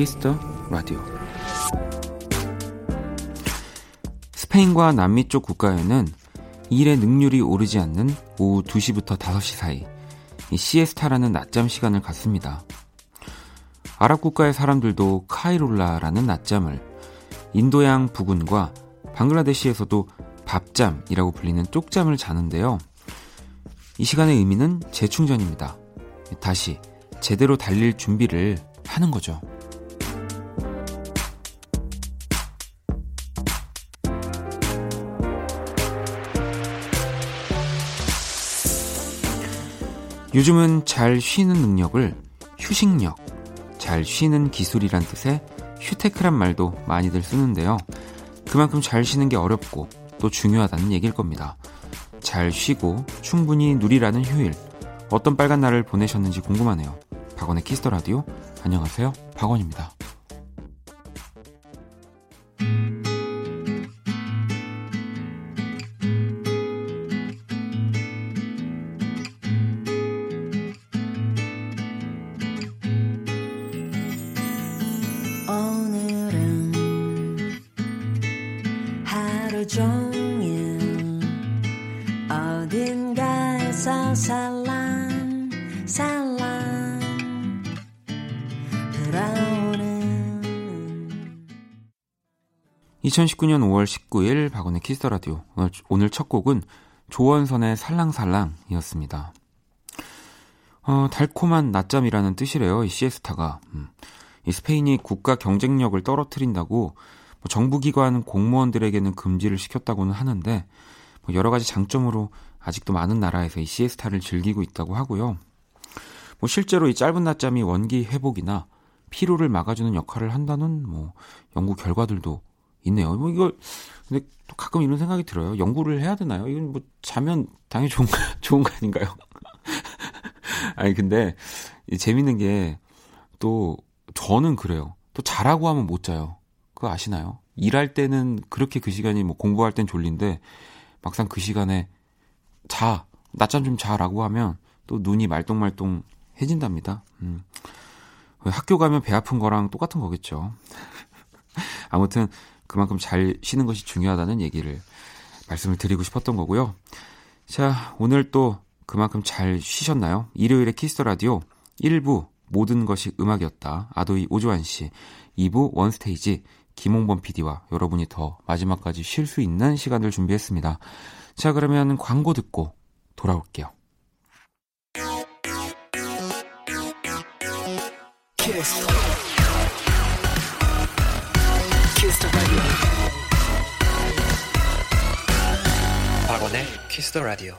Kiss the Radio. 스페인과 남미 쪽 국가에는 일의 능률이 오르지 않는 오후 2시부터 5시 사이 시에스타라는 낮잠 시간을 갖습니다. 아랍 국가의 사람들도 카이룰라라는 낮잠을 인도양 부근과 방글라데시에서도 밥잠이라고 불리는 쪽잠을 자는데요. 이 시간의 의미는 재충전입니다. 다시 제대로 달릴 준비를 하는 거죠. 요즘은 잘 쉬는 능력을 휴식력, 잘 쉬는 기술이란 뜻의 휴테크란 말도 많이들 쓰는데요. 그만큼 잘 쉬는 게 어렵고 또 중요하다는 얘기일 겁니다. 잘 쉬고 충분히 누리라는 휴일. 어떤 빨간 날을 보내셨는지 궁금하네요. 박원의 Kiss the Radio. 안녕하세요. 박원입니다. 2019년 5월 19일 박원의 Kiss the Radio. 오늘, 오늘 첫 곡은 조원선의 살랑살랑이었습니다. 어, 달콤한 낮잠이라는 뜻이래요. 이 시에스타가. 음. 이 스페인이 국가 경쟁력을 떨어뜨린다고 뭐 정부기관 공무원들에게는 금지를 시켰다고는 하는데 뭐 여러 가지 장점으로 아직도 많은 나라에서 이 시에스타를 즐기고 있다고 하고요. 뭐 실제로 이 짧은 낮잠이 원기 회복이나 피로를 막아주는 역할을 한다는 뭐 연구 결과들도 있네요. 뭐 이걸 근데 또 가끔 이런 생각이 들어요. 연구를 해야 되나요? 이건 뭐 자면 당연히 좋은 거, 좋은 거 아닌가요? 아니 근데 재밌는 게 또 저는 그래요. 또 자라고 하면 못 자요. 그거 아시나요? 일할 때는 그렇게 그 시간이 뭐 공부할 땐 졸린데 막상 그 시간에 자 낮잠 좀 자라고 하면 또 눈이 말똥말똥 해진답니다. 음. 학교 가면 배 아픈 거랑 똑같은 거겠죠. 아무튼 그만큼 잘 쉬는 것이 중요하다는 얘기를 말씀을 드리고 싶었던 거고요. 자, 오늘 또 그만큼 잘 쉬셨나요? 일요일에 Kiss the Radio 1부 모든 것이 음악이었다. ADOY 오주환 씨. 2부 원스테이지 김홍범 PD와 여러분이 더 마지막까지 쉴 수 있는 시간을 준비했습니다. 자, 그러면 광고 듣고 돌아올게요. 키스. 박원의 키스 더 라디오.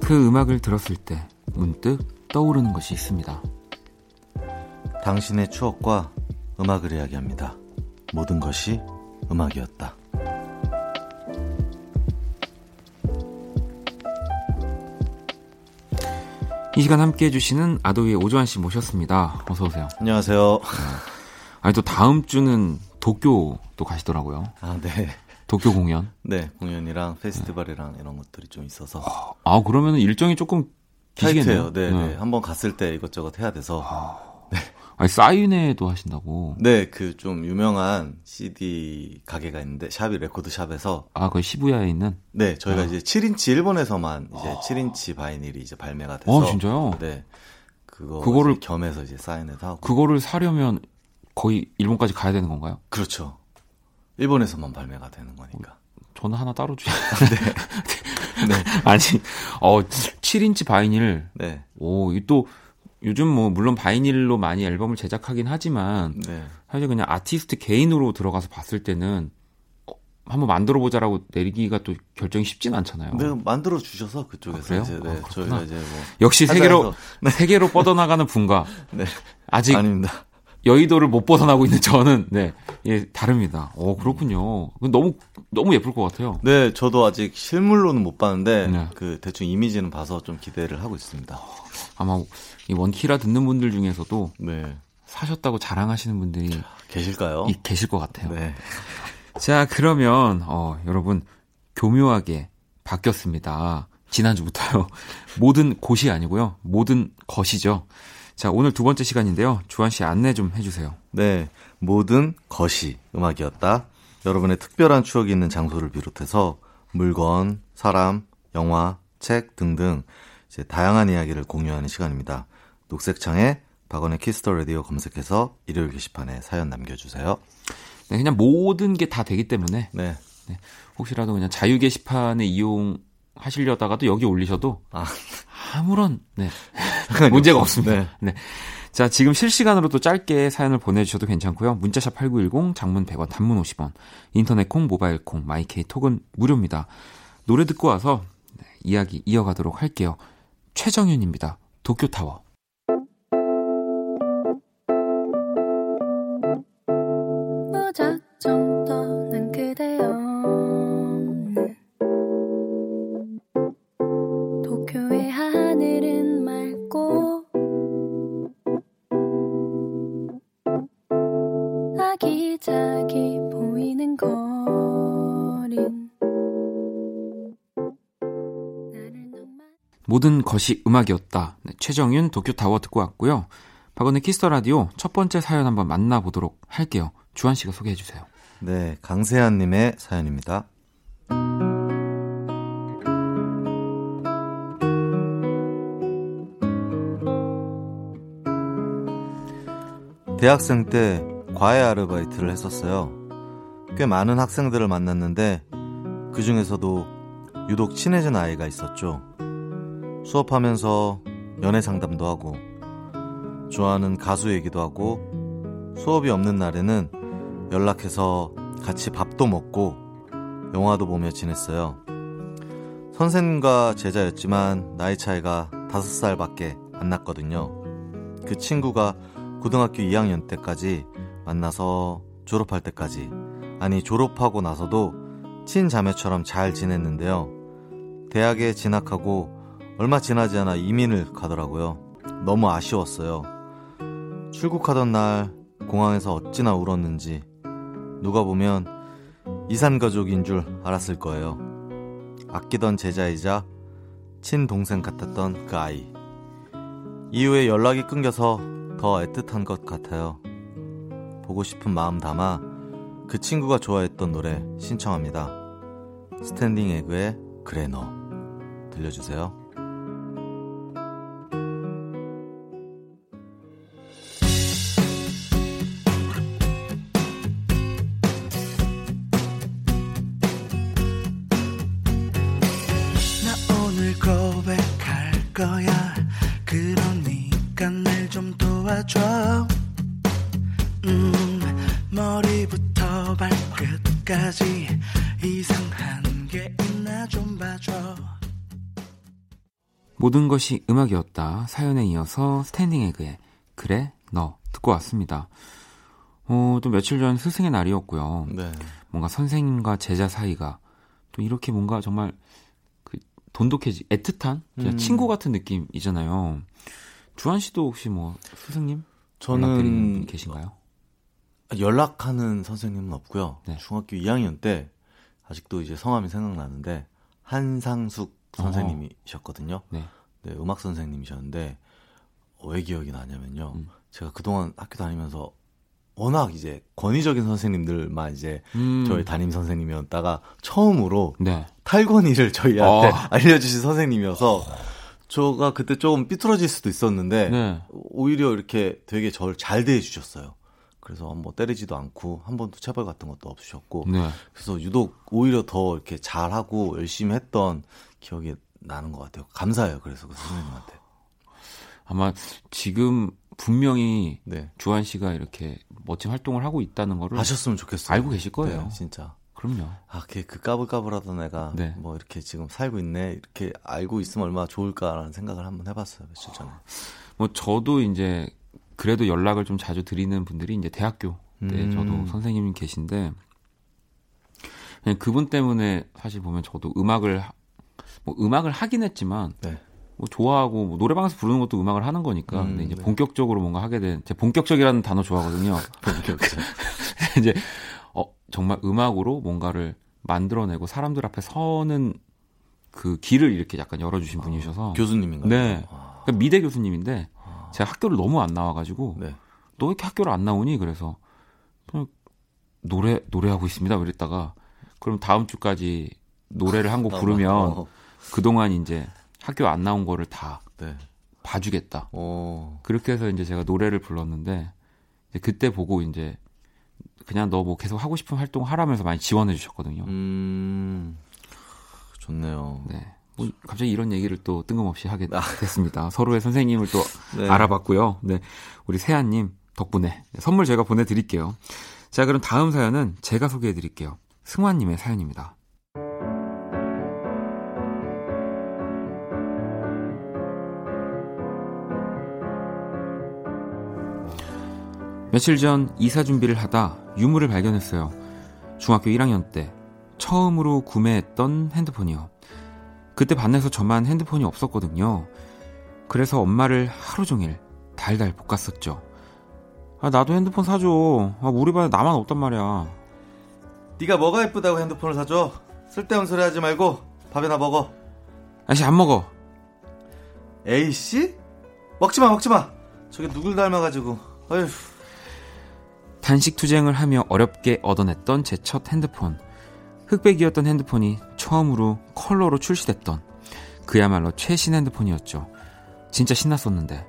그 음악을 들었을 때 문득 떠오르는 것이 있습니다. 당신의 추억과 음악을 이야기합니다. 모든 것이 음악이었다. 이 시간 함께 해주시는 아도이의 오조환 씨 모셨습니다. 어서 오세요. 안녕하세요. 아니 또 다음 주는 도쿄도 가시더라고요. 아 네. 도쿄 공연? 네, 공연이랑 페스티벌이랑 네. 이런 것들이 좀 있어서. 아, 그러면 일정이 조금 기시겠네요. 네, 네. 네. 한번 갔을 때 이것저것 해야 돼서. 아, 네. 아니, 사인회도 하신다고? 네, 그 좀 유명한 CD 가게가 있는데, 샵이 레코드 샵에서. 아, 그 시부야에 있는? 네, 저희가 아. 이제 7인치 일본에서만 이제 아. 7인치 vinyl이 이제 발매가 돼서. 아, 진짜요? 네. 그거 그거를 겸해서 이제 사인회도 하고. 그거를 사려면 거의 일본까지 가야 되는 건가요? 그렇죠. 일본에서만 발매가 되는 거니까. 저는 하나 따로 주세요. 네. 네. 아니, 어, 7인치 바이닐. 네. 오, 또, 요즘 뭐, 물론 바이닐로 많이 앨범을 제작하긴 하지만, 네. 사실 그냥 아티스트 개인으로 들어가서 봤을 때는, 어, 한번 만들어 보자라고 내리기가 또 결정이 쉽진 않잖아요. 네, 만들어 주셔서 그쪽에서 아, 그래요? 이제 네, 아, 저희가 이제 뭐 역시 세계로 네. 세계로 뻗어나가는 분과 네. 아직 아닙니다. 여의도를 못 벗어나고 있는 저는 네 예, 다릅니다. 어, 그렇군요. 너무, 너무 예쁠 것 같아요. 네, 저도 아직 실물로는 못 봤는데, 네. 그, 대충 이미지는 봐서 좀 기대를 하고 있습니다. 아마 이 원키라 듣는 분들 중에서도 네. 사셨다고 자랑하시는 분들이 계실까요? 이, 계실 것 같아요. 네. 자, 그러면, 어, 여러분, 교묘하게 바뀌었습니다. 지난주부터요. 모든 곳이 아니고요. 모든 것이죠. 자, 오늘 두 번째 시간인데요. 주한 씨 안내 좀 해주세요. 네. 모든 것이 음악이었다. 여러분의 특별한 추억이 있는 장소를 비롯해서 물건, 사람, 영화, 책 등등 이제 다양한 이야기를 공유하는 시간입니다. 녹색창에 박원의 Kiss the Radio 검색해서 일요일 게시판에 사연 남겨주세요. 네, 그냥 모든 게 다 되기 때문에 네. 네, 혹시라도 그냥 자유 게시판에 이용하시려다가도 여기 올리셔도 아. 아무런 네, 문제가 없습니다. 네. 네. 자, 지금 실시간으로 또 짧게 사연을 보내주셔도 괜찮고요. 문자샵 8910, 장문 100원, 단문 50원, 인터넷 콩, 모바일 콩, 마이케이 톡은 무료입니다. 노래 듣고 와서 네, 이야기 이어가도록 할게요. 최정윤입니다. 도쿄타워. 것이 음악이었다. 네, 최정윤 도쿄타워 듣고 왔고요. 박원의 Kiss the Radio 첫 번째 사연 한번 만나보도록 할게요. 주한 씨가 소개해 주세요. 네. 강세한님의 사연입니다. 대학생 때 과외 아르바이트를 했었어요. 꽤 많은 학생들을 만났는데 그 중에서도 유독 친해진 아이가 있었죠. 수업하면서 연애 상담도 하고 좋아하는 가수 얘기도 하고 수업이 없는 날에는 연락해서 같이 밥도 먹고 영화도 보며 지냈어요. 선생님과 제자였지만 나이 차이가 다섯 살밖에 안 났거든요. 그 친구가 고등학교 2학년 때까지 만나서 졸업할 때까지 아니 졸업하고 나서도 친자매처럼 잘 지냈는데요. 대학에 진학하고 얼마 지나지 않아 이민을 가더라고요. 너무 아쉬웠어요. 출국하던 날 공항에서 어찌나 울었는지 누가 보면 이산 가족인 줄 알았을 거예요. 아끼던 제자이자 친동생 같았던 그 아이. 이후에 연락이 끊겨서 더 애틋한 것 같아요. 보고 싶은 마음 담아 그 친구가 좋아했던 노래 신청합니다. 스탠딩 에그의 그래 너 들려주세요. 모든 것이 음악이었다. 사연에 이어서 스탠딩 에그의 그래 너 듣고 왔습니다. 어, 또 며칠 전 스승의 날이었고요. 네. 뭔가 선생님과 제자 사이가 또 이렇게 뭔가 정말 그 돈독해지 애틋한 음. 친구 같은 느낌이잖아요. 주한 씨도 혹시 뭐 스승님 연락드리는 분 저는 계신가요? 연락하는 선생님은 없고요. 네. 중학교 2학년 때 아직도 이제 성함이 생각나는데 한상숙 선생님이셨거든요. 네. 네, 음악 선생님이셨는데 어, 왜 기억이 나냐면요. 음. 제가 그동안 학교 다니면서 워낙 이제 권위적인 선생님들만 이제 음. 저희 담임 선생님이었다가 처음으로 네. 탈권위를 저희한테 아. 알려주신 선생님이어서 저가 그때 조금 삐뚤어질 수도 있었는데 네. 오히려 이렇게 되게 저를 잘 대해주셨어요. 그래서 뭐 때리지도 않고 한 번도 체벌 같은 것도 없으셨고 네. 그래서 유독 오히려 더 이렇게 잘하고 열심히 했던 기억이 나는 것 같아요. 감사해요. 그래서 그 선생님한테. 아마 지금 분명히 네. 주한 씨가 이렇게 멋진 활동을 하고 있다는 거를 아셨으면 좋겠어요. 알고 계실 거예요. 네, 진짜. 그럼요. 아, 걔 그 까불까불하던 애가 네. 뭐 이렇게 지금 살고 있네. 이렇게 알고 있으면 얼마나 좋을까라는 생각을 한번 해봤어요. 며칠 전에. 뭐 저도 이제 그래도 연락을 좀 자주 드리는 분들이 이제 대학교 때 음. 저도 선생님이 계신데 그냥 그분 때문에 사실 보면 저도 음악을 하- 뭐 음악을 하긴 했지만 네. 뭐 좋아하고 뭐 노래방에서 부르는 것도 음악을 하는 거니까 음, 근데 이제 네. 본격적으로 뭔가 하게 된 제가 본격적이라는 단어 좋아하거든요. 본격적. 이제 어 정말 음악으로 뭔가를 만들어내고 사람들 앞에 서는 그 길을 이렇게 약간 열어주신 분이셔서 교수님인가요? 네. 아, 그러니까 미대 교수님인데 제가 학교를 너무 안 나와가지고 네. 너 왜 이렇게 학교를 안 나오니? 그래서 노래 노래하고 있습니다. 이랬다가 그럼 다음 주까지 노래를 한 곡 부르면 어, 그동안 이제 학교 안 나온 거를 다 네. 봐주겠다. 어. 그렇게 해서 이제 제가 노래를 불렀는데 그때 보고 이제 그냥 너 뭐 계속 하고 싶은 활동 하라면서 많이 지원해 주셨거든요. 음. 좋네요. 네. 뭐 갑자기 이런 얘기를 또 뜬금없이 하게 아. 됐습니다. 서로의 선생님을 또 네. 알아봤고요. 네. 우리 세아님 덕분에 선물 제가 보내드릴게요. 자, 그럼 다음 사연은 제가 소개해드릴게요. 승환님의 사연입니다. 며칠 전 이사 준비를 하다 유물을 발견했어요. 중학교 1학년 때 처음으로 구매했던 핸드폰이요. 그때 반에서 저만 핸드폰이 없었거든요. 그래서 엄마를 하루 종일 달달 볶았었죠. 아, 나도 핸드폰 사줘. 아, 우리 반에 나만 없단 말이야. 네가 뭐가 예쁘다고 핸드폰을 사줘? 쓸데없는 소리 하지 말고 밥이나 먹어. 아씨, 안 먹어. 에이씨? 먹지 마, 먹지 마. 저게 누굴 닮아가지고. 어휴. 단식 투쟁을 하며 어렵게 얻어냈던 제 첫 핸드폰. 흑백이었던 핸드폰이 처음으로 컬러로 출시됐던 그야말로 최신 핸드폰이었죠. 진짜 신났었는데.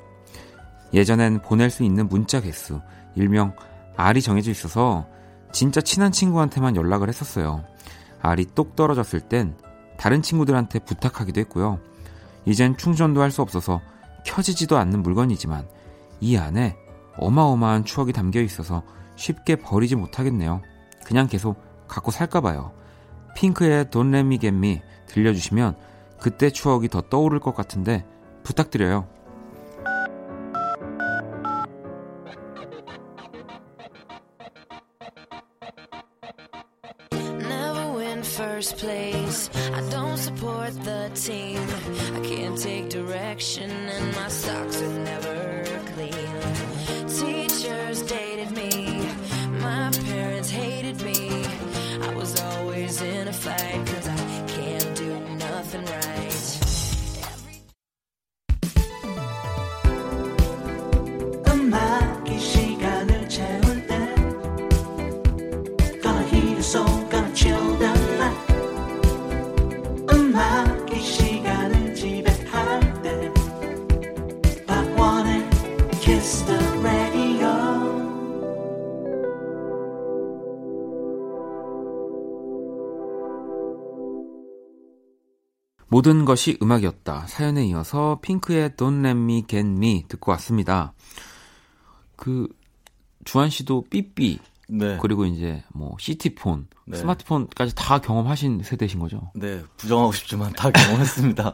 예전엔 보낼 수 있는 문자 개수, 일명 R이 정해져 있어서 진짜 친한 친구한테만 연락을 했었어요. R이 똑 떨어졌을 땐 다른 친구들한테 부탁하기도 했고요. 이젠 충전도 할 수 없어서 켜지지도 않는 물건이지만 이 안에 어마어마한 추억이 담겨 있어서 쉽게 버리지 못하겠네요. 그냥 계속 갖고 살까봐요. 핑크의 Don't Let Me Get Me 들려주시면 그때 추억이 더 떠오를 것 같은데 부탁드려요. Never win first place. I don't support the team. I can't take direction, and my socks are never 모든 것이 음악이었다. 사연에 이어서 핑크의 Don't Let Me Get Me 듣고 왔습니다. 그 주한 씨도 삐삐 네. 그리고 이제 뭐 시티폰, 네. 스마트폰까지 다 경험하신 세대신 거죠. 네, 부정하고 싶지만 다 경험했습니다.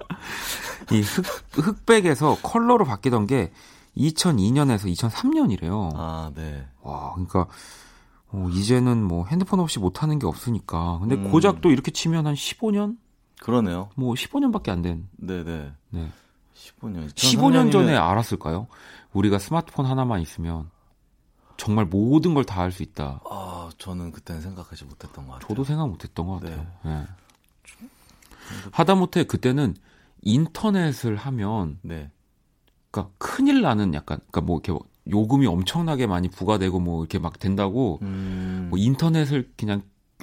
이 흑, 흑백에서 컬러로 바뀌던 게 2002년에서 2003년이래요. 아, 네. 와, 그러니까 어, 이제는 뭐 핸드폰 없이 못 하는 게 없으니까. 근데 음. 고작 또 이렇게 치면 한 15년? 그러네요. 뭐 15년밖에 안 된. 네, 네. 네. 15년. 15년 전에 알았을까요? 우리가 스마트폰 하나만 있으면 정말 모든 걸 다 할 수 있다. 아, 저는 그때는 생각하지 못했던 것 같아요. 저도 생각 못 했던 것 같아요. 네. 예. 하다못해 그때는 인터넷을 하면 네. 그러니까 큰일 나는 약간 그러니까 뭐 이렇게 요금이 엄청나게 많이 부과되고 뭐 이렇게 막 된다고 음. 뭐 인터넷을 그냥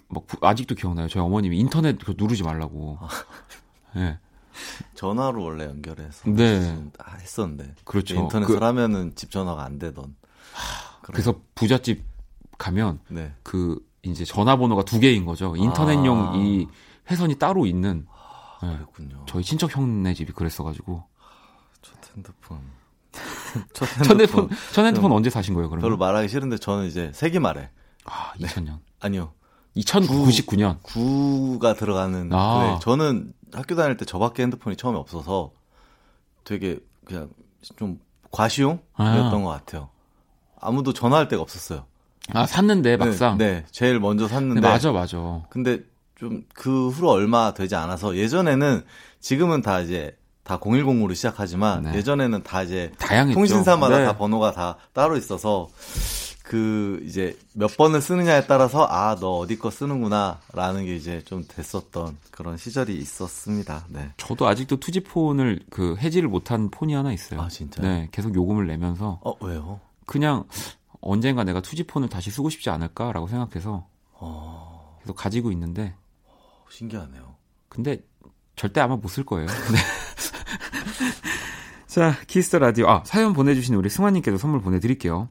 막 부- 아직도 기억나요. 저희 어머님이 인터넷 그거 누르지 말라고. 아. 예. 전화로 원래 연결해서 네. 다 했었는데. 그렇죠. 인터넷을 그- 하면은 집 전화가 안 되던. 그런- 그래서 부잣집 가면 네. 그 이제 전화번호가 두 개인 거죠. 인터넷용 아. 이 회선이 따로 있는 예. 그랬군요. 저희 친척 형네 집이 그랬어가지고 첫 핸드폰. 첫첫 핸드폰 첫 핸드폰 언제 사신 거예요? 별로 그러면 말하기 싫은데 저는 이제 세기 말에 아 2000년 아니요 2099년 9 가 들어가는 아. 네, 저는 학교 다닐 때 저밖에 핸드폰이 처음에 없어서 되게 그냥 좀 과시용이었던 아. 것 같아요. 아무도 전화할 데가 없었어요. 아 샀는데 막상. 네, 네, 제일 먼저 샀는데. 네, 맞아 맞아. 근데 좀 그 후로 얼마 되지 않아서 예전에는 지금은 다 이제 다 010으로 시작하지만 네. 예전에는 다 이제 다양했죠. 통신사마다 네. 다 번호가 다 따로 있어서 그 이제 몇 번을 쓰느냐에 따라서 아 너 어디 거 쓰는구나라는 게 이제 좀 됐었던 그런 시절이 있었습니다. 네. 저도 아직도 2G 폰을 그 해지를 못한 폰이 하나 있어요. 아, 진짜요? 네, 계속 요금을 내면서 어 왜요? 그냥 언젠가 내가 2G 폰을 다시 쓰고 싶지 않을까라고 생각해서 어 계속 가지고 있는데 신기하네요. 근데 절대 아마 못 쓸 거예요. 네. 자, Kiss the Radio. 아, 사연 보내주신 우리 승환님께도 선물 보내드릴게요.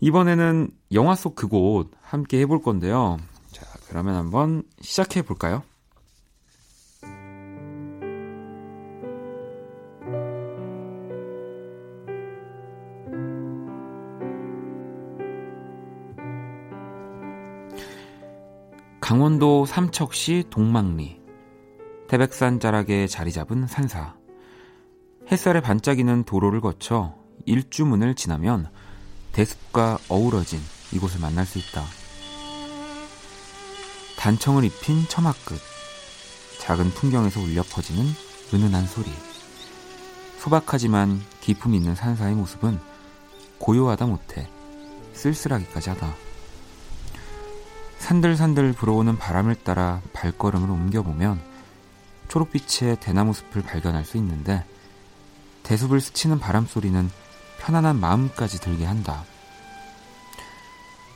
이번에는 영화 속 그곳 함께 해볼 건데요. 자, 그러면 한번 시작해 볼까요? 강원도 삼척시 동막리 태백산 자락에 자리 잡은 산사 햇살에 반짝이는 도로를 거쳐 일주문을 지나면 대숲과 어우러진 이곳을 만날 수 있다. 단청을 입힌 처마끝 작은 풍경에서 울려 퍼지는 은은한 소리 소박하지만 기품 있는 산사의 모습은 고요하다 못해 쓸쓸하기까지 하다. 산들산들 불어오는 바람을 따라 발걸음을 옮겨보면 초록빛의 대나무 숲을 발견할 수 있는데 대숲을 스치는 바람 소리는 편안한 마음까지 들게 한다.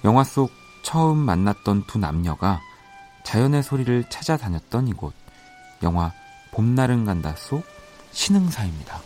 영화 속 처음 만났던 두 남녀가 자연의 소리를 찾아다녔던 이곳 영화 봄날은 간다 속 신흥사입니다.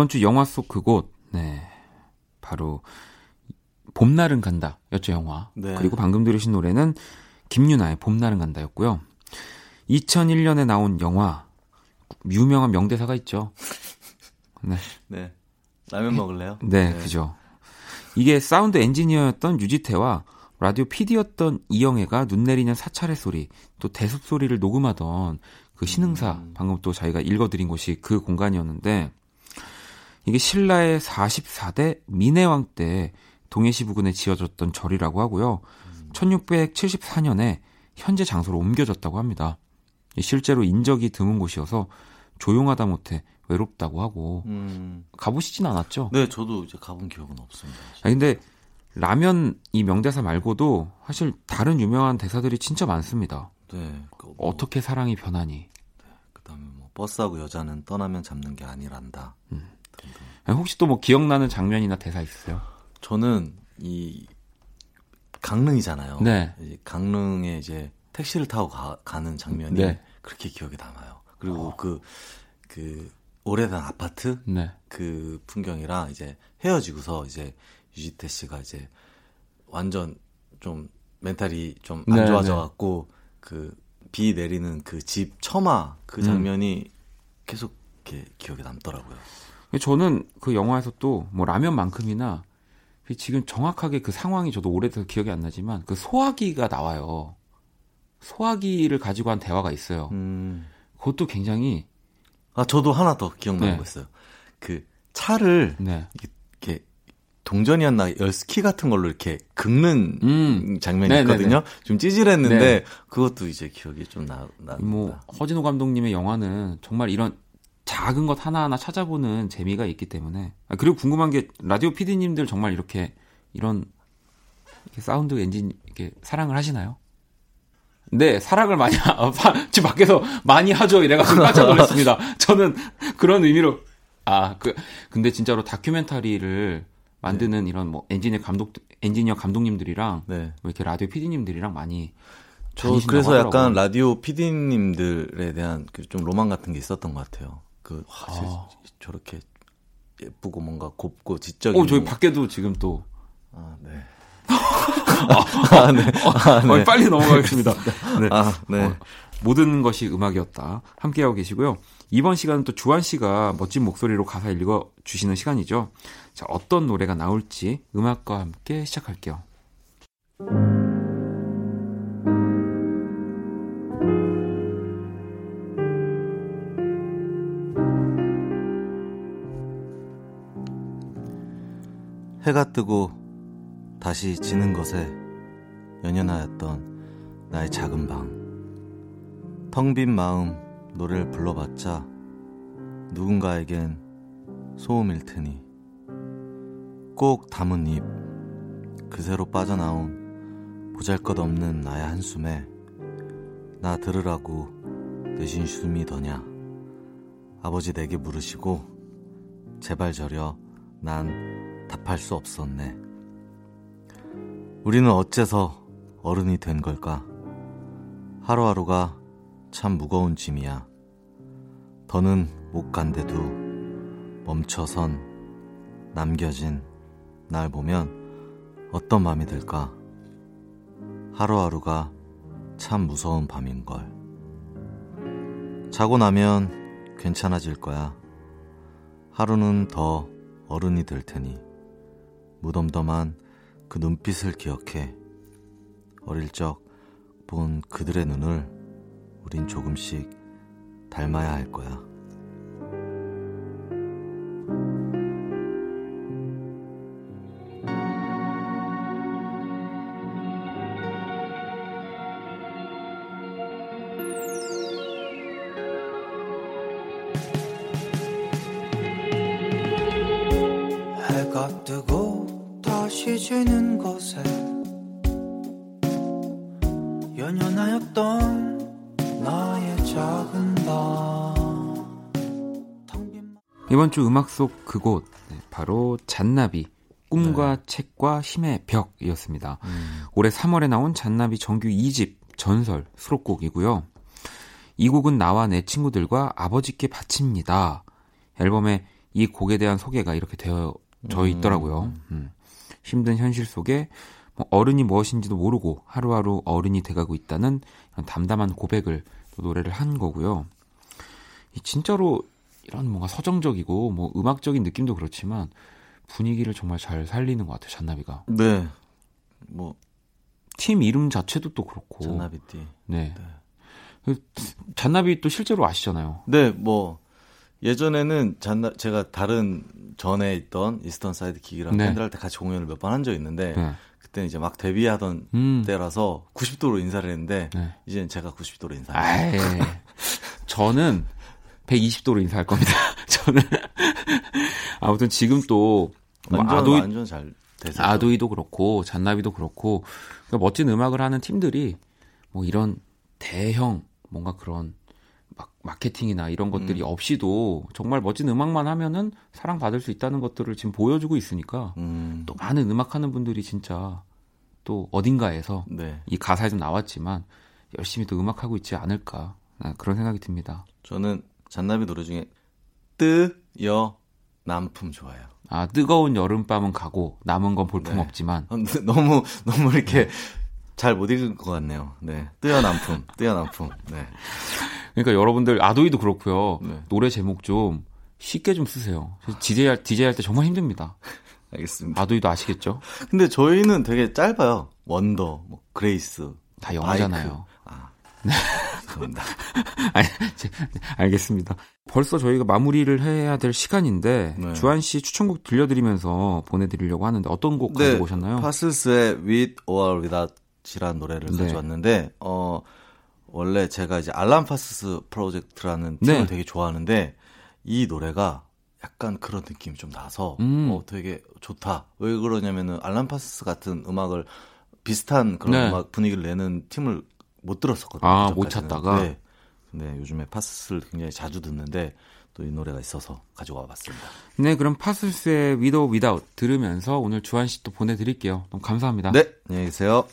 이번 주 영화 속 그곳 네 바로 봄날은 간다 였죠 영화 네. 그리고 방금 들으신 노래는 김유나의 봄날은 간다 였고요 2001년에 나온 영화 유명한 명대사가 있죠 네, 네. 라면 먹을래요? 네, 그죠 이게 사운드 엔지니어였던 유지태와 라디오 PD였던 이영애가 눈 내리는 사찰의 소리 또 대숲 소리를 녹음하던 그 신흥사 음. 방금 또 저희가 읽어드린 곳이 그 공간이었는데 이게 신라의 44대 민해왕 때 동해시 부근에 지어졌던 절이라고 하고요. 1674년에 현재 장소로 옮겨졌다고 합니다. 실제로 인적이 드문 곳이어서 조용하다 못해 외롭다고 하고 음. 가보시진 않았죠? 네, 저도 이제 가본 기억은 없습니다. 아 근데 라면 이 명대사 말고도 사실 다른 유명한 대사들이 진짜 많습니다. 네. 그 뭐, 어떻게 사랑이 변하니? 그다음에 뭐 버스하고 여자는 떠나면 잡는 게 아니란다. 아니, 혹시 또 뭐 기억나는 장면이나 대사 있으세요? 저는 이 강릉이잖아요. 네. 이제 강릉에 이제 택시를 타고 가, 는 장면이 네. 그렇게 기억에 남아요. 그리고 그, 그, 오래된 아파트 네. 그 풍경이랑 이제 헤어지고서 이제 유지태 씨가 이제 완전 좀 멘탈이 좀안 네, 좋아져 갖고 그 비 내리는 그 집 처마 그 음. 장면이 계속 이렇게 기억에 남더라고요. 저는 그 영화에서 또 뭐 라면만큼이나 그 지금 정확하게 그 상황이 저도 오래돼서 기억이 안 나지만 그 소화기가 나와요. 소화기를 가지고 한 대화가 있어요. 음. 그것도 굉장히 아 저도 하나 더 기억나는 네. 거 있어요. 그 차를 네. 이렇게 동전이었나 열스키 같은 걸로 이렇게 긁는 음. 장면이 네네네. 있거든요. 좀 찌질했는데 네. 그것도 이제 기억이 좀 나. 나 뭐 허진호 감독님의 영화는 정말 이런 작은 것 하나하나 찾아보는 재미가 있기 때문에 아, 그리고 궁금한 게 라디오 PD님들 정말 이렇게 이런 이렇게 사운드 엔지니어 이렇게 사랑을 하시나요? 네, 사랑을 많이 하, 아, 파- 집 밖에서 많이 하죠. 이래가지고 깜짝 놀랐습니다. 저는 그런 의미로 아, 그 근데 진짜로 다큐멘터리를 만드는 이런 뭐 엔지니어 감독 엔지니어 감독님들이랑 네. 뭐 이렇게 라디오 PD님들이랑 많이 저 그래서 하더라고요. 약간 라디오 PD님들에 대한 그 좀 로망 같은 게 있었던 것 같아요. 그 와, 저- 아. 저렇게 예쁘고 뭔가 곱고 지적인. 어, 저희 밖에도 지금 또 아, 네. 아, 네. 아, 어, 빨리 넘어가겠습니다. 네. 아, 네. 어, 모든 것이 음악이었다. 함께하고 계시고요. 이번 시간은 또 주한 씨가 멋진 목소리로 가사 읽어 주시는 시간이죠. 자, 어떤 노래가 나올지 음악과 함께 시작할게요. 해가 뜨고 다시 지는 것에 연연하였던 나의 작은 방. 텅 빈 마음 노래를 불러봤자 누군가에겐 소음일 테니 꼭 담은 입 그새로 빠져나온 보잘것없는 나의 한숨에 나 들으라고 내신 숨이 더냐 아버지 내게 물으시고 제발 저려 난 답할 수 없었네 우리는 어째서 어른이 된 걸까 하루하루가 참 무거운 짐이야 더는 못 간데도 멈춰선 남겨진 날 보면 어떤 마음이 들까? 하루하루가 참 무서운 밤인걸. 자고 나면 괜찮아질 거야. 하루는 더 어른이 될 테니 무덤덤한 그 눈빛을 기억해. 어릴 적 본 그들의 눈을 우린 조금씩 닮아야 할 거야. 이번 주 음악 속 그곳 네, 바로 잔나비 꿈과 책과 힘의 벽이었습니다. 올해 3월에 나온 잔나비 정규 2집 전설 수록곡이고요. 이 곡은 나와 내 친구들과 아버지께 바칩니다. 앨범에 이 곡에 대한 소개가 이렇게 되어 져 있더라고요. 음. 힘든 현실 속에 뭐 어른이 무엇인지도 모르고 하루하루 어른이 돼가고 있다는 담담한 고백을 또 노래를 한 거고요. 이 진짜로 이런 뭔가 서정적이고 뭐 음악적인 느낌도 그렇지만 분위기를 정말 잘 살리는 것 같아요. 잔나비가 네. 뭐 팀 이름 자체도 또 그렇고. 잔나비띠. 네. 그 잔나비 또 실제로 아시잖아요. 네, 뭐 예전에는 잔나 제가 다른 전에 있던 Eastern Sidekick이랑 네. 팬들한테 같이 공연을 몇 번 한 적이 있는데 네. 그때는 이제 막 데뷔하던 음. 때라서 90도로 인사를 했는데 네. 이제는 제가 90도로 인사해요. 아이, 저는 120도로 인사할 겁니다. 저는 아무튼 지금 또뭐 완전 아도이 완전 잘 되세요. 아도이도 그렇고 잔나비도 그렇고 그러니까 멋진 음악을 하는 팀들이 뭐 이런 대형 뭔가 그런 막 마케팅이나 이런 것들이 없이도 정말 멋진 음악만 하면은 사랑받을 수 있다는 것들을 지금 보여주고 있으니까 음, 또 많은 음악하는 분들이 진짜 또 어딘가에서 네. 이 가사에 좀 나왔지만 열심히 또 음악하고 있지 않을까 아, 그런 생각이 듭니다. 저는 잔나비 노래 중에 뜨여 남품 좋아요. 아 뜨거운 여름밤은 가고 남은 건 볼품 네. 없지만 어, 너무 너무 이렇게 잘 못 읽은 것 같네요. 네, 뜨여 남품, 뜨여 남품. 네, 그러니까 여러분들 아도이도 그렇고요. 네. 노래 제목 좀 쉽게 좀 쓰세요. DJ 할, DJ 할 때 정말 힘듭니다. 알겠습니다. ADOY도 아시겠죠? 근데 저희는 되게 짧아요. Wonder, 뭐 Grace, 다 영어잖아요. 아, 제- 알겠습니다. 벌써 저희가 마무리를 해야 될 시간인데 네. 주환 씨 추천곡 들려드리면서 보내드리려고 하는데 어떤 곡 네, 가지고 오셨나요? Parcels의 With or Without이라는 노래를 네. 가져왔는데 어 원래 제가 이제 Alan Parsons Project라는 팀을 네. 되게 좋아하는데 이 노래가 약간 그런 느낌이 좀 나서 음. 어 되게 좋다. 왜 그러냐면은 알람 파스스 같은 음악을 비슷한 그런 네. 음악 분위기를 내는 팀을 못 들었었거든요. 아. 못 찾다가? 네. 근데 요즘에 파스스를 굉장히 자주 듣는데 또 이 노래가 있어서 가져와 봤습니다. 네, 그럼 With or Without 들으면서 오늘 주한 씨 또 보내드릴게요. 너무 감사합니다. 네, 안녕히 계세요.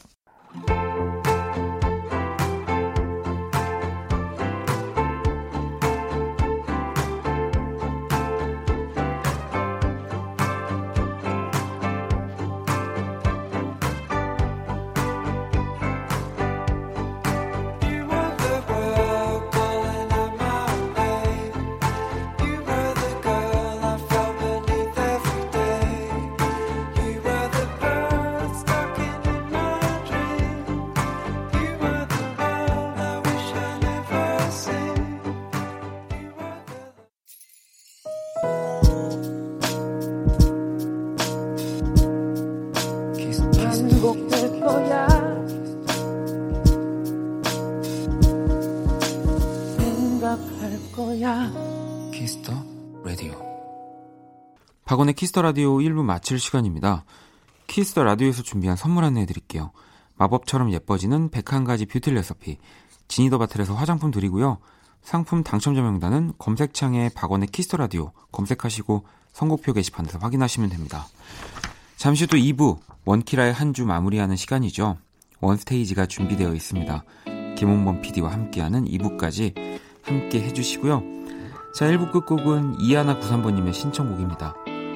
거야. Kiss the Radio. 박원의 Kiss the Radio 1부 마칠 시간입니다. Kiss the Radio에서 준비한 선물 안내해 드릴게요. 마법처럼 예뻐지는 101가지 뷰티 레시피, Genie the Bottle에서 화장품 드리고요. 상품 당첨자 명단은 검색창에 박원의 Kiss the Radio 검색하시고 선곡표 게시판에서 확인하시면 됩니다. 잠시 후 2부 원키라의 한 주 마무리하는 시간이죠. 원스테이지가 준비되어 있습니다. 김홍범 PD와 함께하는 2부까지 함께 해주시고요. 자, 1부 끝곡은 이하나 93번님의 신청곡입니다.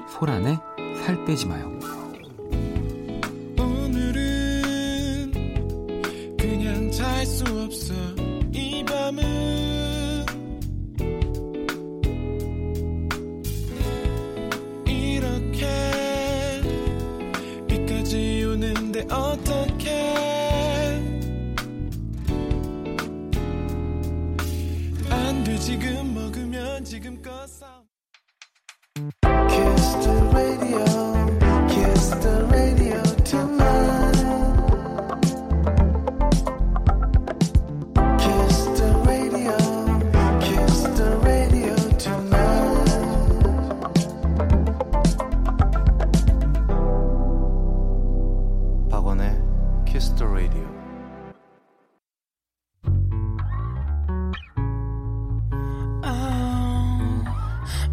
소란의 살 빼지 마요.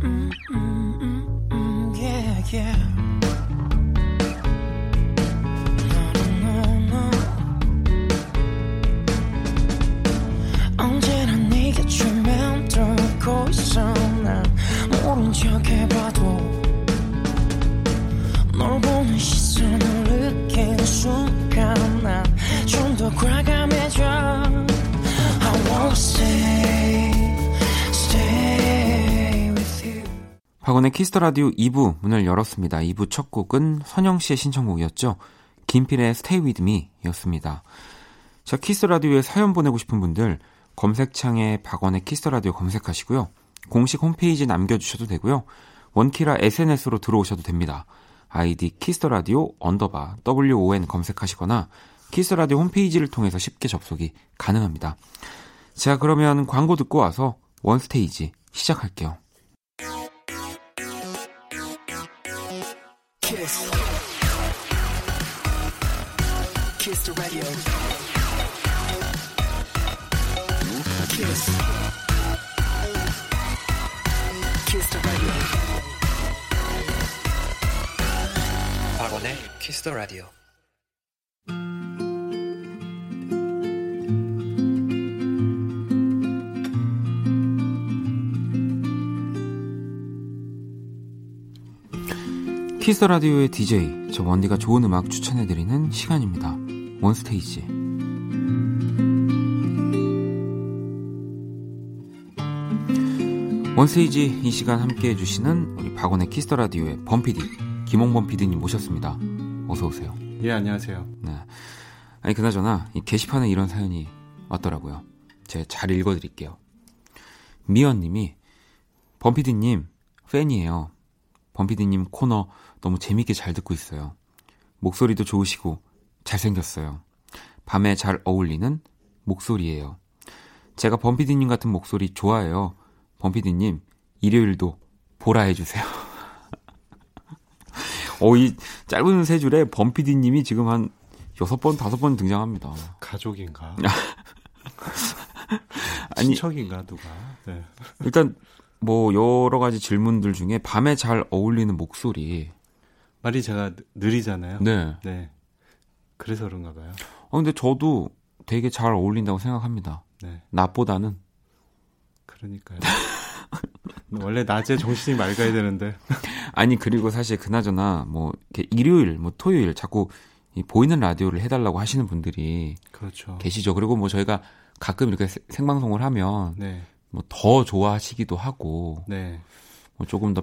Mm, mm, mm, mm, yeah, yeah. Kiss the Radio 2부 문을 열었습니다. 2부 첫 곡은 선영 씨의 신청곡이었죠. 김필의 Stay With Me 였습니다. 자, Kiss the Radio에 사연 보내고 싶은 분들 검색창에 박원의 Kiss the Radio 검색하시고요. 공식 홈페이지 남겨주셔도 되고요. 원키라 SNS로 들어오셔도 됩니다. 아이디 Kiss the Radio 언더바 WON 검색하시거나 Kiss the Radio 홈페이지를 통해서 쉽게 접속이 가능합니다. 자, 그러면 광고 듣고 와서 원스테이지 시작할게요. Kiss the radio. Kiss. Kiss the radio. 박원의 키스 더 라디오. 키스 라디오의 DJ 저 원디가 좋은 음악 추천해드리는 시간입니다. 원스테이지. 원스테이지 이 시간 함께 해주시는 우리 박원의 Kiss the Radio의 범피디 김홍범 PD님 모셨습니다. 어서 오세요. 예, 안녕하세요. 네. 아니 그나저나 이 게시판에 이런 사연이 왔더라고요. 제가 잘 읽어드릴게요. 미연님이 범피디님 팬이에요. 범피디님 코너 너무 재밌게 잘 듣고 있어요. 목소리도 좋으시고 잘생겼어요. 밤에 잘 어울리는 목소리예요. 제가 범피디님 같은 목소리 좋아해요. 범피디님 일요일도 보라 해주세요. 어, 이 짧은 세 줄에 범피디님이 지금 한 여섯 번, 다섯 번 등장합니다. 가족인가? 아니, 친척인가 누가? 네. 일단 뭐 여러 가지 질문들 중에 밤에 잘 어울리는 목소리. 말이 제가 느- 느리잖아요. 네. 네. 그래서 그런가 봐요. 어, 근데 저도 되게 잘 어울린다고 생각합니다. 네. 낮보다는. 그러니까요. 원래 낮에 정신이 맑아야 되는데. 아니, 그리고 사실 그나저나 뭐, 이렇게 일요일, 뭐 토요일 자꾸 이 보이는 라디오를 해달라고 하시는 분들이 그렇죠. 계시죠. 그리고 뭐 저희가 가끔 이렇게 세- 생방송을 하면 네. 뭐더 좋아하시기도 하고 네. 뭐 조금 더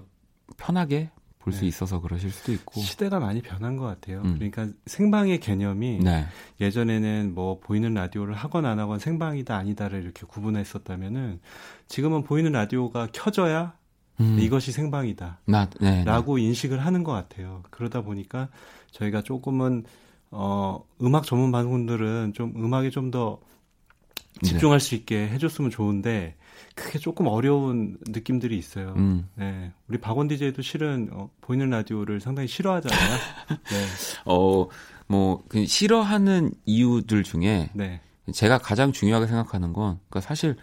편하게 볼수 네. 있어서 그러실 수도 있고. 시대가 많이 변한 것 같아요. 음. 그러니까 생방의 개념이 네. 예전에는 뭐 보이는 라디오를 하건 안 하건 생방이다 아니다를 이렇게 구분했었다면은 지금은 보이는 라디오가 켜져야 음, 이것이 생방이다. 나, 네. 네. 라고 인식을 하는 것 같아요. 그러다 보니까 저희가 조금은 어 음악 전문 방송들은 좀 음악에 좀더 집중할 수 있게 해줬으면 좋은데 그게 조금 어려운 느낌들이 있어요. 음. 네, 우리 박원 DJ도 실은 어, 보이는 라디오를 상당히 싫어하잖아요. 네, 어, 뭐, 그 싫어하는 이유들 중에 네, 제가 가장 중요하게 생각하는 건, 그러니까 사실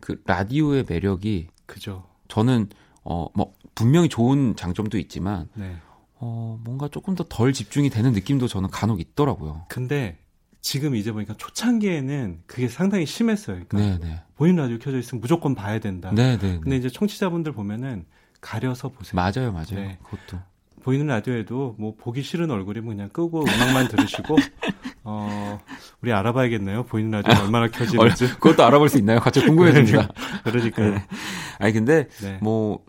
그 라디오의 매력이 그죠. 저는, 어, 뭐, 분명히 좋은 장점도 있지만, 네. 어, 뭔가 조금 더 덜 집중이 되는 느낌도 저는 간혹 있더라고요. 근데 지금 이제 보니까 초창기에는 그게 상당히 심했어요. 그러니까 네네. 보이는 라디오 켜져 있으면 무조건 봐야 된다. 네네. 근데 이제 청취자분들 보면은 가려서 보세요. 맞아요, 맞아요. 네. 그것도. 보이는 라디오에도 뭐 보기 싫은 얼굴이면 그냥 끄고 음악만 들으시고 어 우리 알아봐야겠네요. 보이는 라디오 얼마나 얼, 켜지는지. 그것도 알아볼 수 있나요? 갑자기 궁금해집니다. 그러니까요. 네. 아니, 근데, 네. 뭐,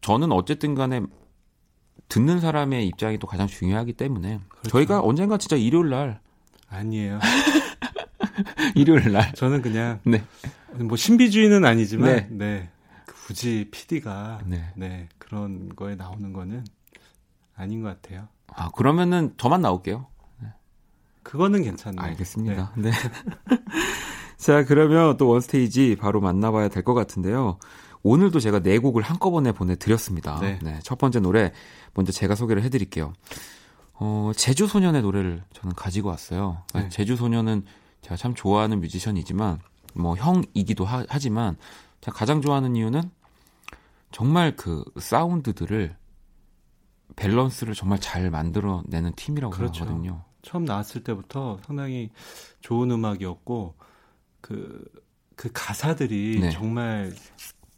저는 어쨌든 간에 듣는 사람의 입장이 또 가장 중요하기 때문에 그렇죠. 저희가 언젠가 진짜 일요일 날, 아니에요. 일요일 날. 저는 그냥 네. 뭐 신비주의는 아니지만 네. 네. 굳이 PD가 네. 네. 그런 거에 나오는 거는 아닌 것 같아요. 아, 그러면은 저만 나올게요. 그거는 괜찮네요. 알겠습니다. 네. 자, 그러면 또 원스테이지 바로 만나봐야 될 것 같은데요. 오늘도 제가 네 곡을 한꺼번에 보내드렸습니다. 네. 첫 번째 노래 먼저 제가 소개를 해드릴게요. 어, 제주 소년의 노래를 저는 가지고 왔어요. 네. 제주 소년은 제가 참 좋아하는 뮤지션이지만 뭐 형이기도 하, 하지만 제가 가장 좋아하는 이유는 정말 그 사운드들을 밸런스를 정말 잘 만들어내는 팀이라고 그렇죠. 생각하거든요. 처음 나왔을 때부터 상당히 좋은 음악이었고 그, 그 가사들이 네. 정말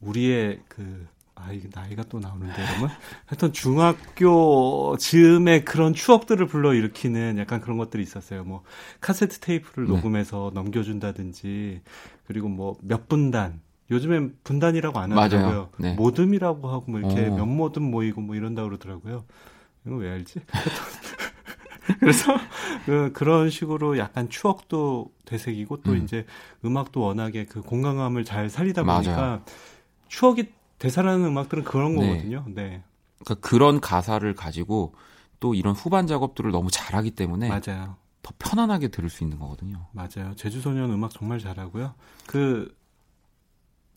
우리의 그 아, 이게 나이가 또 나오는데, 그러면? 하여튼 중학교 즈음의 그런 추억들을 불러일으키는 약간 그런 것들이 있었어요. 뭐, 카세트 테이프를 네. 녹음해서 넘겨준다든지, 그리고 뭐, 몇 분단. 요즘엔 분단이라고 안 맞아요. 하더라고요. 네. 모듬이라고 하고 뭐 이렇게 어. 몇 모듬 모이고 뭐 이런다 그러더라고요. 이거 왜 알지? 그래서 그, 그런 식으로 약간 추억도 되새기고 또 음. 이제 음악도 워낙에 그 공간감을 잘 살리다 맞아요. 보니까 추억이 되살아나는 음악들은 그런 네. 거거든요. 네. 그러니까 그런 가사를 가지고 또 이런 후반 작업들을 너무 잘하기 때문에 맞아요. 더 편안하게 들을 수 있는 거거든요. 맞아요. 제주소년 음악 정말 잘하고요. 그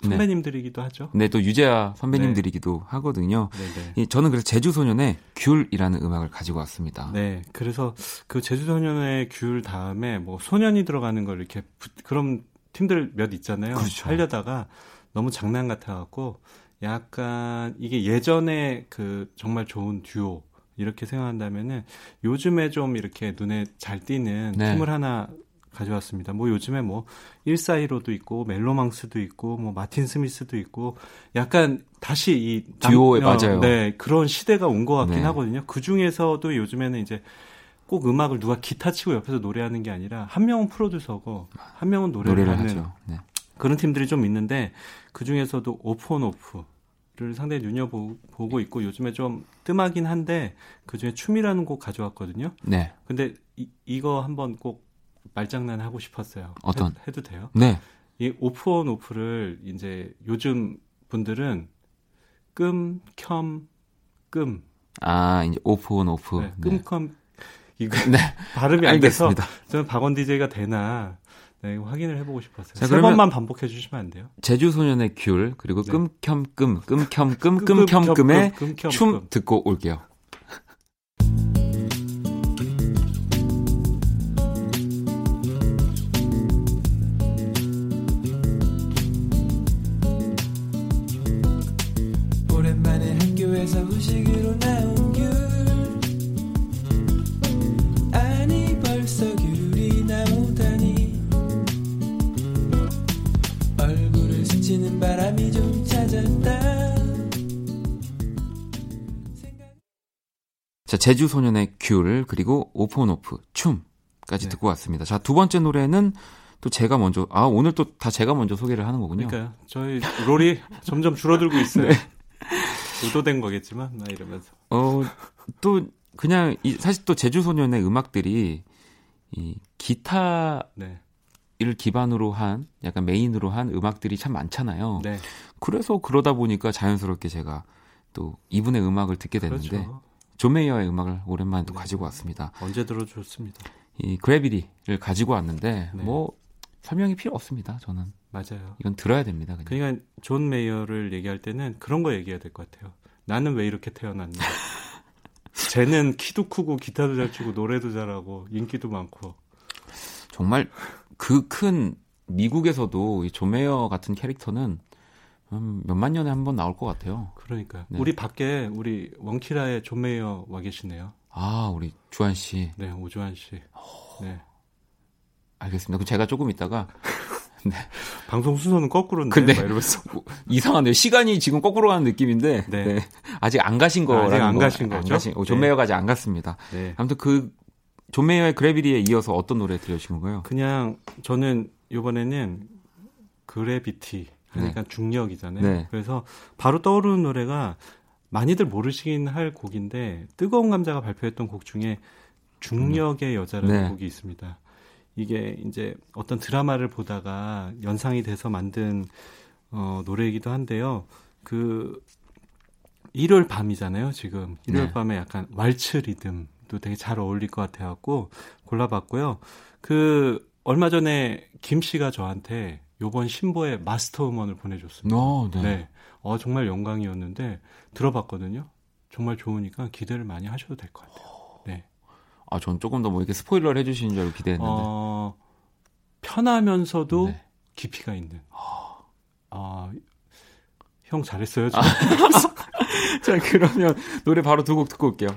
네. 선배님들이기도 하죠. 네, 또 유재하 선배님들이기도 하거든요. 네네. 이, 저는 그래서 제주소년의 귤이라는 음악을 가지고 왔습니다. 네, 그래서 그 제주소년의 귤 다음에 뭐 소년이 들어가는 걸 이렇게 붙- 그런 팀들 몇 있잖아요. 그렇죠. 하려다가 너무 장난 같아갖고 약간 이게 예전에 그 정말 좋은 듀오 이렇게 생각한다면은 요즘에 좀 이렇게 눈에 잘 띄는 네. 팀을 하나 가져왔습니다. 뭐 요즘에 뭐 141호도 있고 멜로망스도 있고 뭐 마틴 스미스도 있고 약간 다시 이 남- 듀오에 어, 맞아요. 네, 그런 시대가 온 것 같긴 네. 하거든요. 그 중에서도 요즘에는 이제 꼭 음악을 누가 기타 치고 옆에서 노래하는 게 아니라 한 명은 프로듀서고 한 명은 노래를, 노래를 하는. 네. 그런 팀들이 좀 있는데 그 중에서도 오프 온 오프 를 상당히 눈여보고 있고 요즘에 좀 뜸하긴 한데 그 중에 춤이라는 곡 가져왔거든요. 네. 근데 이, 이거 한번 꼭 말장난 하고 싶었어요. 어떤? 해, 도 돼요? 네. 이 오프온 오프를 이제 요즘 분들은 끔, 켬, 끔, 아, 이제 오프 온 오프. 네, 네. 끔컴 이거 네. 발음이 안 돼서 알겠습니다. 저는 박원 DJ가 되나 네, 확인을 해보고 싶었어요. 자, 세 번만 반복해 주시면 안 돼요? 제주 소년의 귤 그리고 네. 끔켬끔 끔켬끔 끔켬끔. 춤 듣고 올게요. 자, 제주 소년의 귤 그리고 오프 온 오프 춤까지 네. 듣고 왔습니다. 자, 두 번째 노래는 또 제가 먼저 아, 오늘 또 다 제가 먼저 소개를 하는 거군요. 그러니까요. 저희 롤이 점점 줄어들고 있어요. 네. 의도된 거겠지만 막 이러면서. 어, 또 그냥 이, 사실 또 제주 소년의 음악들이 이 기타를 네. 기반으로 한 약간 메인으로 한 음악들이 참 많잖아요. 네. 그래서 그러다 보니까 자연스럽게 제가 또 이분의 음악을 듣게 됐는데 그렇죠. 존 메이어의 음악을 오랜만에 또 네. 가지고 왔습니다. 언제 들어도 좋습니다. 이 Gravity를 가지고 왔는데 네. 뭐 설명이 필요 없습니다. 저는 맞아요. 이건 들어야 됩니다. 그냥. 그러니까 존 메이어를 얘기할 때는 그런 거 얘기해야 될 것 같아요. 나는 왜 이렇게 태어났나. 쟤는 키도 크고 기타도 잘 치고 노래도 잘하고 인기도 많고 정말 그 큰 미국에서도 이 존 메이어 같은 캐릭터는 음, 몇만 년에 한 번 나올 것 같아요. 그러니까 네. 우리 밖에 우리 원키라의 존 메이어 와 계시네요. 아, 우리 주환 씨. 네, 오주환 씨. 네. 알겠습니다. 그럼 제가 조금 있다가 방송 순서는 거꾸로인데 근데- 막 이러면서 이상한데요. 시간이 지금 거꾸로 가는 느낌인데 네. 네. 아직 안 가신 거라는 아직 안 거. 가신 거죠? 가신, 어, 존 네. 메이어가 아직 안 갔습니다. 네. 아무튼 그 존 메이어의 Gravity에 이어서 어떤 노래 들려주신 건가요? 그냥 저는 이번에는 그래비티 그러니까 중력이잖아요. 네. 그래서 바로 떠오르는 노래가 많이들 모르시긴 할 곡인데 뜨거운 감자가 발표했던 곡 중에 중력의 여자라는 네. 곡이 있습니다. 이게 이제 어떤 드라마를 보다가 연상이 돼서 만든 어, 노래이기도 한데요. 그 일요일 밤이잖아요, 지금. 일요일 네. 밤에 약간 왈츠 리듬도 되게 잘 어울릴 것 같아 갖고 골라봤고요. 그 얼마 전에 김 씨가 저한테 요번 신보의 마스터 음원을 보내줬습니다. 어, 네. 네. 어, 정말 영광이었는데 들어봤거든요. 정말 좋으니까 기대를 많이 하셔도 될 것 같아요. 네. 아, 전 조금 더 뭐 이렇게 스포일러를 해주시는 줄 알고 기대했는데. 어, 편하면서도 네. 깊이가 있는. 아, 형 잘했어요. 저. 자, 그러면 노래 바로 두 곡 듣고 올게요.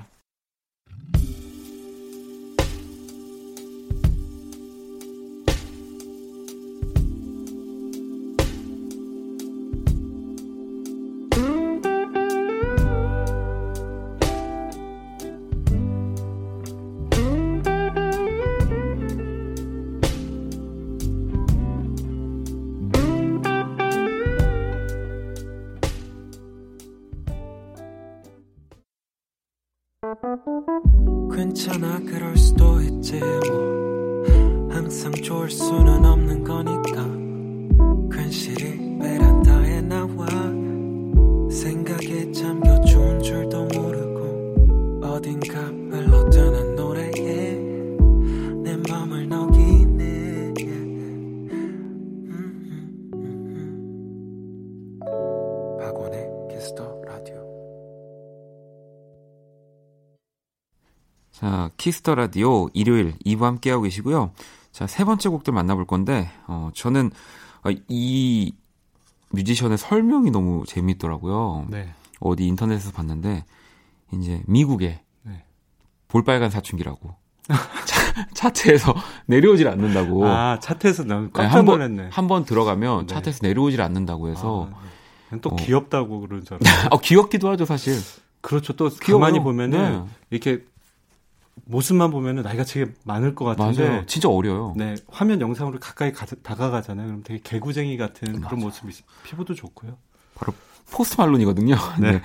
좋을 수는 없는 거니까 괜시리 베란다에 나와 생각에 잠겨 좋은 줄도 모르고 어딘가 흘러드는 노래에 내 맘을 녹이네 음, 음, 음, 음. 박원의 Kiss the Radio 자, Kiss the Radio 일요일 2부 함께하고 계시고요. 자, 세 번째 곡들 만나볼 건데, 어, 저는 어, 이 뮤지션의 설명이 너무 재밌더라고요. 네. 어디 인터넷에서 봤는데, 이제 미국의 네. 볼빨간 사춘기라고. 차, 차트에서 내려오질 않는다고. 아, 차트에서 난 네, 깜짝 한 번, 놀랐네. 한번 들어가면 네. 차트에서 내려오질 않는다고 해서, 아, 네. 또 어. 귀엽다고 그러는 줄 알았어요. 어, 귀엽기도 하죠, 사실. 그렇죠. 또 귀여워요. 가만히 보면은 네. 이렇게 모습만 보면은 나이가 되게 많을 것 같은데 맞아요. 진짜 어려요. 네, 화면 영상으로 가까이 가, 다가가잖아요. 그럼 되게 개구쟁이 같은 맞아요. 그런 모습이. 피부도 좋고요. 바로 포스트 말론이거든요. 네.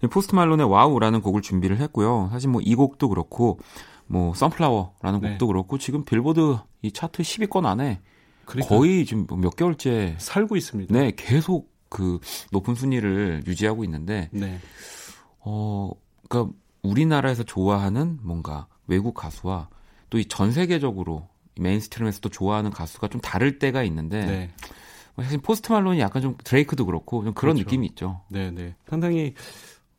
네. 포스트 말론의 Wow라는 곡을 준비를 했고요. 사실 뭐 이 곡도 그렇고 뭐 Sunflower라는 네. 곡도 그렇고 지금 빌보드 이 차트 10위권 안에 그러니까 거의 지금 뭐몇 개월째 살고 있습니다. 네, 계속 그 높은 순위를 유지하고 있는데 네. 어 그러니까 우리나라에서 좋아하는 뭔가 외국 가수와 또 이 전 세계적으로 mainstream에서도 좋아하는 가수가 좀 다를 때가 있는데 네. 사실 포스트 말론이 약간 좀 드레이크도 그렇고 좀 그런 그렇죠. 느낌이 있죠. 네, 네. 상당히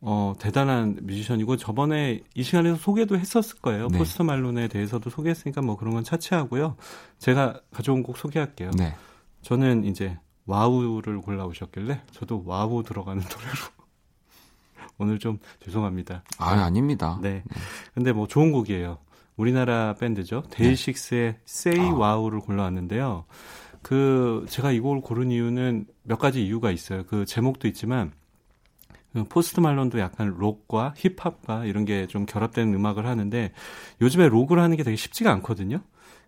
어, 대단한 뮤지션이고 저번에 이 시간에서 소개도 했었을 거예요. 네. 포스트 말론에 대해서도 소개했으니까 뭐 그런 건 차치하고요. 제가 가져온 곡 소개할게요. 네. 저는 이제 Wow를 골라오셨길래 저도 Wow 들어가는 노래로 오늘 좀 죄송합니다. 아, 아닙니다. 네. 근데 뭐 좋은 곡이에요. 우리나라 밴드죠. 데이식스의 Say 아. Wow를 골라왔는데요. 그 제가 이 곡을 고른 이유는 몇 가지 이유가 있어요. 그 제목도 있지만 그 포스트 말론도 약간 록과 힙합과 이런 게 좀 결합되는 음악을 하는데 요즘에 록을 하는 게 되게 쉽지가 않거든요.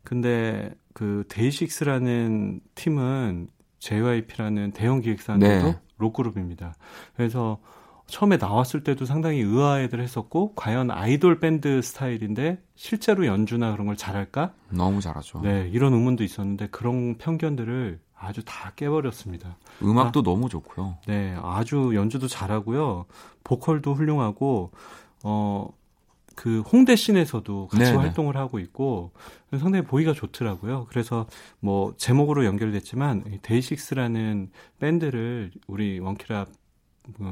근데 그 데이식스라는 팀은 JYP라는 대형 기획사인데도 네. 록 그룹입니다. 그래서 처음에 나왔을 때도 상당히 의아해들 했었고 과연 아이돌 밴드 스타일인데 실제로 연주나 그런 걸 잘할까? 너무 잘하죠. 네, 이런 의문도 있었는데 그런 편견들을 아주 다 깨버렸습니다. 음악도 너무 좋고요. 네, 아주 연주도 잘하고요. 보컬도 훌륭하고 어 그 홍대 씬에서도 같이 네네. 활동을 하고 있고 상당히 보기가 좋더라고요. 그래서 뭐 제목으로 연결됐지만 이 데이식스라는 밴드를 우리 원키라 어,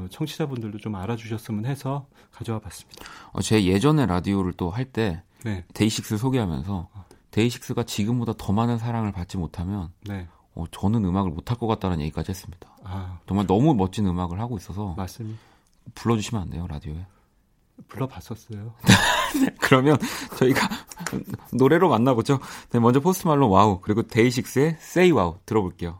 청취자분들도 좀 알아주셨으면 해서 가져와 봤습니다. 어, 제 예전에 라디오를 또 할때 네, 데이식스 소개하면서 데이식스가 지금보다 더 많은 사랑을 받지 못하면 네. 어, 저는 음악을 못할 것 같다는 얘기까지 했습니다. 아, 정말 너무 멋진 음악을 하고 있어서 맞습니다. 불러주시면 안 돼요 라디오에? 불러봤었어요. 그러면 저희가 노래로 만나보죠. 네, 먼저 포스트 말론 와우 그리고 데이식스의 Say Wow 들어볼게요.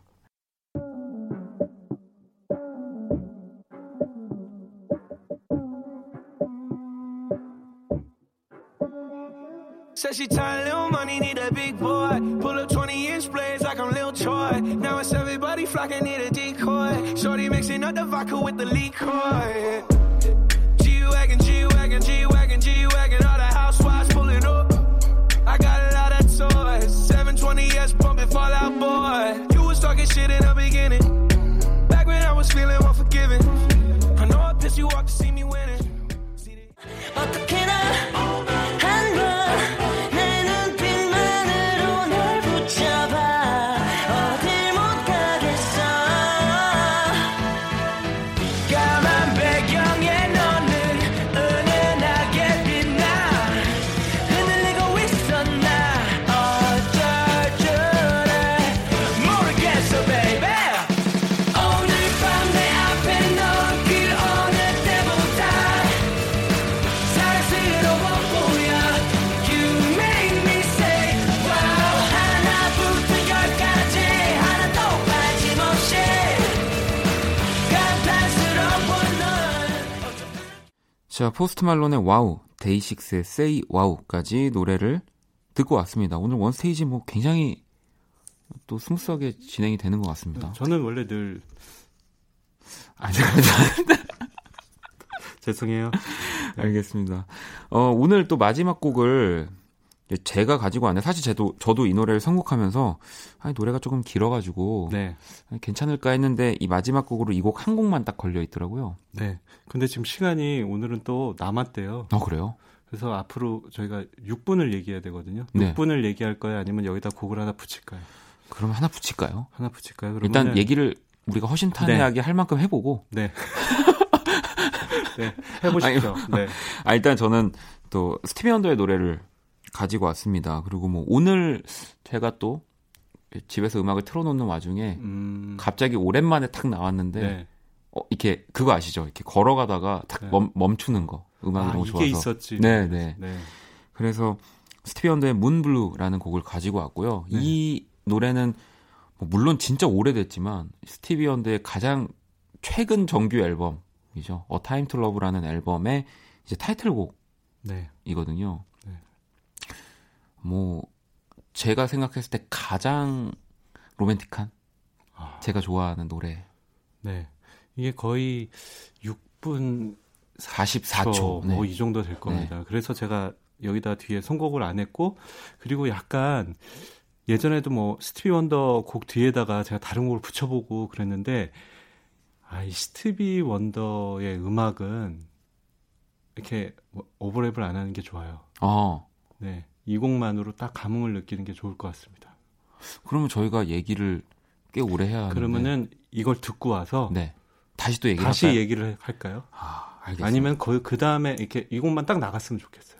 Tired, little money, need a big boy. Pull up 20 inch blades like I'm Lil Troy. Now it's everybody flocking, need a decoy. Shorty mixing up the vodka with the liquor. G-Wagon, G-Wagon, G-Wagon, G-Wagon. All the housewives pulling up. I got a lot of toys. 720S pumping Fallout Boy. You was talking shit in the 자, 포스트 말론의 Wow, 데이식스의 Say Wow까지 노래를 듣고 왔습니다. 오늘 원스테이지 뭐 굉장히 또 smooth하게 진행이 되는 것 같습니다. 저는 원래 늘 아, 죄송해요. 알겠습니다. 어, 오늘 또 마지막 곡을 이 제 제가 가지고 왔는데 사실 저도, 저도 이 노래를 선곡하면서 아니, 노래가 조금 길어가지고 네, 아니, 괜찮을까 했는데 이 마지막 곡으로 이 곡 한 곡만 딱 걸려 있더라고요. 네. 근데 지금 시간이 오늘은 또 남았대요. 어, 그래요? 그래서 앞으로 저희가 6분을 얘기해야 되거든요. 네. 6분을 얘기할 거예요? 아니면 여기다 곡을 하나 붙일까요? 그럼 하나 붙일까요? 하나 붙일까요? 그러면 일단 얘기를 우리가 허심탄회하게 할 만큼 해보고 네. 네. 해보십시오. 네. 아, 일단 저는 또 스티비 원더의 노래를 가지고 왔습니다. 그리고 뭐 오늘 제가 또 집에서 음악을 틀어놓는 와중에 음, 갑자기 오랜만에 탁 나왔는데 네. 어, 이렇게 그거 아시죠? 이렇게 걸어가다가 탁 네. 멈, 멈추는 거 음악이 아, 너무 좋아서 있었지. 네, 네. 네. 그래서 스티비 원더의 문블루라는 곡을 가지고 왔고요. 네. 이 노래는 뭐 물론 진짜 오래됐지만 스티비 원더의 가장 최근 정규 앨범이죠. A Time to Love라는 앨범의 이제 타이틀곡이거든요. 네. 네. 뭐 제가 생각했을 때 가장 로맨틱한 아, 제가 좋아하는 노래 네. 이게 거의 6분 44초. 네. 뭐이 정도 될 겁니다. 그래서 제가 여기다 뒤에 선곡을 안 했고 그리고 약간 예전에도 뭐 스티비 원더 곡 뒤에다가 제가 다른 곡을 붙여보고 그랬는데 아, 이 스티비 원더의 음악은 이렇게 뭐 오버랩을 안 하는 게 좋아요. 어. 네. 이 곡만으로 딱 감흥을 느끼는 게 좋을 것 같습니다. 그러면 저희가 얘기를 꽤 오래 해야 하는데 그러면은 이걸 듣고 와서 네. 다시 또 얘기를 다시 할까요? 얘기를 할까요? 아, 알겠습니다. 아니면 그, 그 다음에 이렇게 이 곡만 딱 나갔으면 좋겠어요.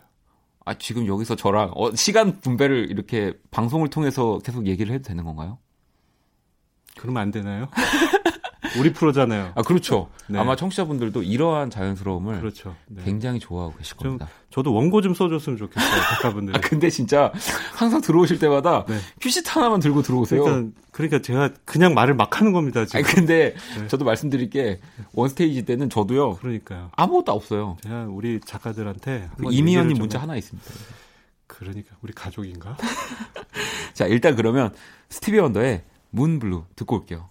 아, 지금 여기서 저랑 어, 시간 분배를 이렇게 방송을 통해서 계속 얘기를 해도 되는 건가요? 그러면 안 되나요? 우리 프로잖아요. 아, 그렇죠. 네. 아마 청취자분들도 이러한 자연스러움을 그렇죠. 네. 굉장히 좋아하고 계실 좀 겁니다. 저도 원고 좀 써줬으면 좋겠어요, 작가분들. 아, 근데 진짜 항상 들어오실 때마다 네. 퓨시트 하나만 들고 들어오세요. 그러니까, 그러니까 제가 그냥 말을 막 하는 겁니다, 지금. 아니, 근데 네. 저도 말씀드릴 게 원스테이지 때는 저도요. 그러니까요. 아무것도 없어요. 제가 우리 작가들한테 한번 이미연님 좀 문자 해- 하나 있습니다. 그러니까 우리 가족인가? 자, 일단 그러면 스티비 원더의 문블루 듣고 올게요.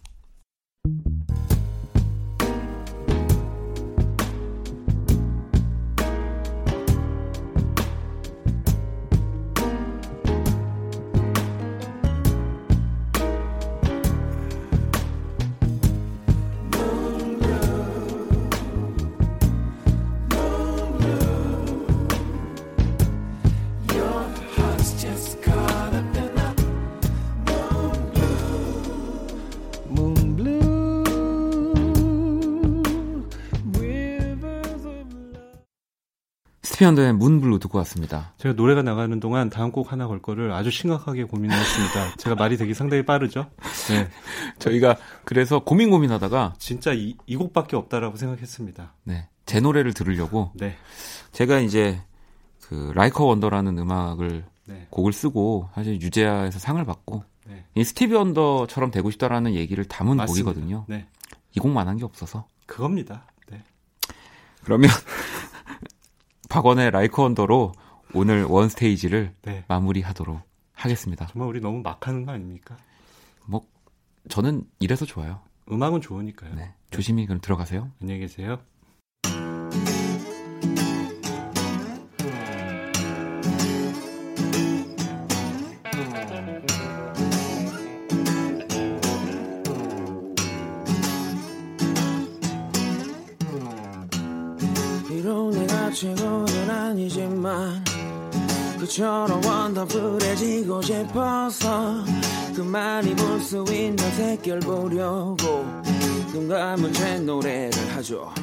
스티비 원더의 Moon Blue 듣고 왔습니다. 제가 노래가 나가는 동안 다음 곡 하나 걸 거를 아주 심각하게 고민했습니다. 제가 말이 되게 상당히 빠르죠? 네. 저희가 그래서 고민 고민하다가 진짜 이, 이 곡밖에 없다라고 생각했습니다. 네. 제 노래를 들으려고 네. 제가 이제 그 Like A Wonder라는 음악을 네. 곡을 쓰고 사실 유재하에서 상을 받고 네. 이 스티비 원더처럼 되고 싶다라는 얘기를 담은 맞습니다. 곡이거든요. 네. 이 곡만 한 게 없어서 그겁니다. 네. 그러면 박원의 라이커 원더로 오늘 원 스테이지를 네. 마무리하도록 하겠습니다. 정말 우리 너무 막 하는 거 아닙니까? 뭐 저는 이래서 좋아요. 음악은 좋으니까요. 네. 조심히 그럼 들어가세요. 안녕히 계세요. 아니지만 그처럼 원더풀해지고 싶어서 그만 입을 수 있는 새결 보려고 눈 감은 채 노래를 하죠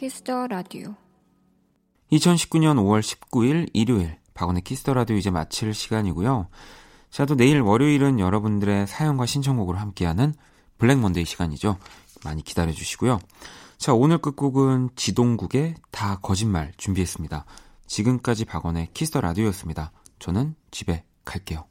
Kiss the Radio 2019년 5월 19일 일요일 박원의 Kiss the Radio 이제 마칠 시간이고요. 자, 또 내일 월요일은 여러분들의 사연과 신청곡을 함께하는 블랙 먼데이 시간이죠. 많이 기다려 주시고요. 자, 오늘 끝곡은 지동국의 다 거짓말 준비했습니다. 지금까지 박원의 Kiss the Radio였습니다. 저는 집에 갈게요.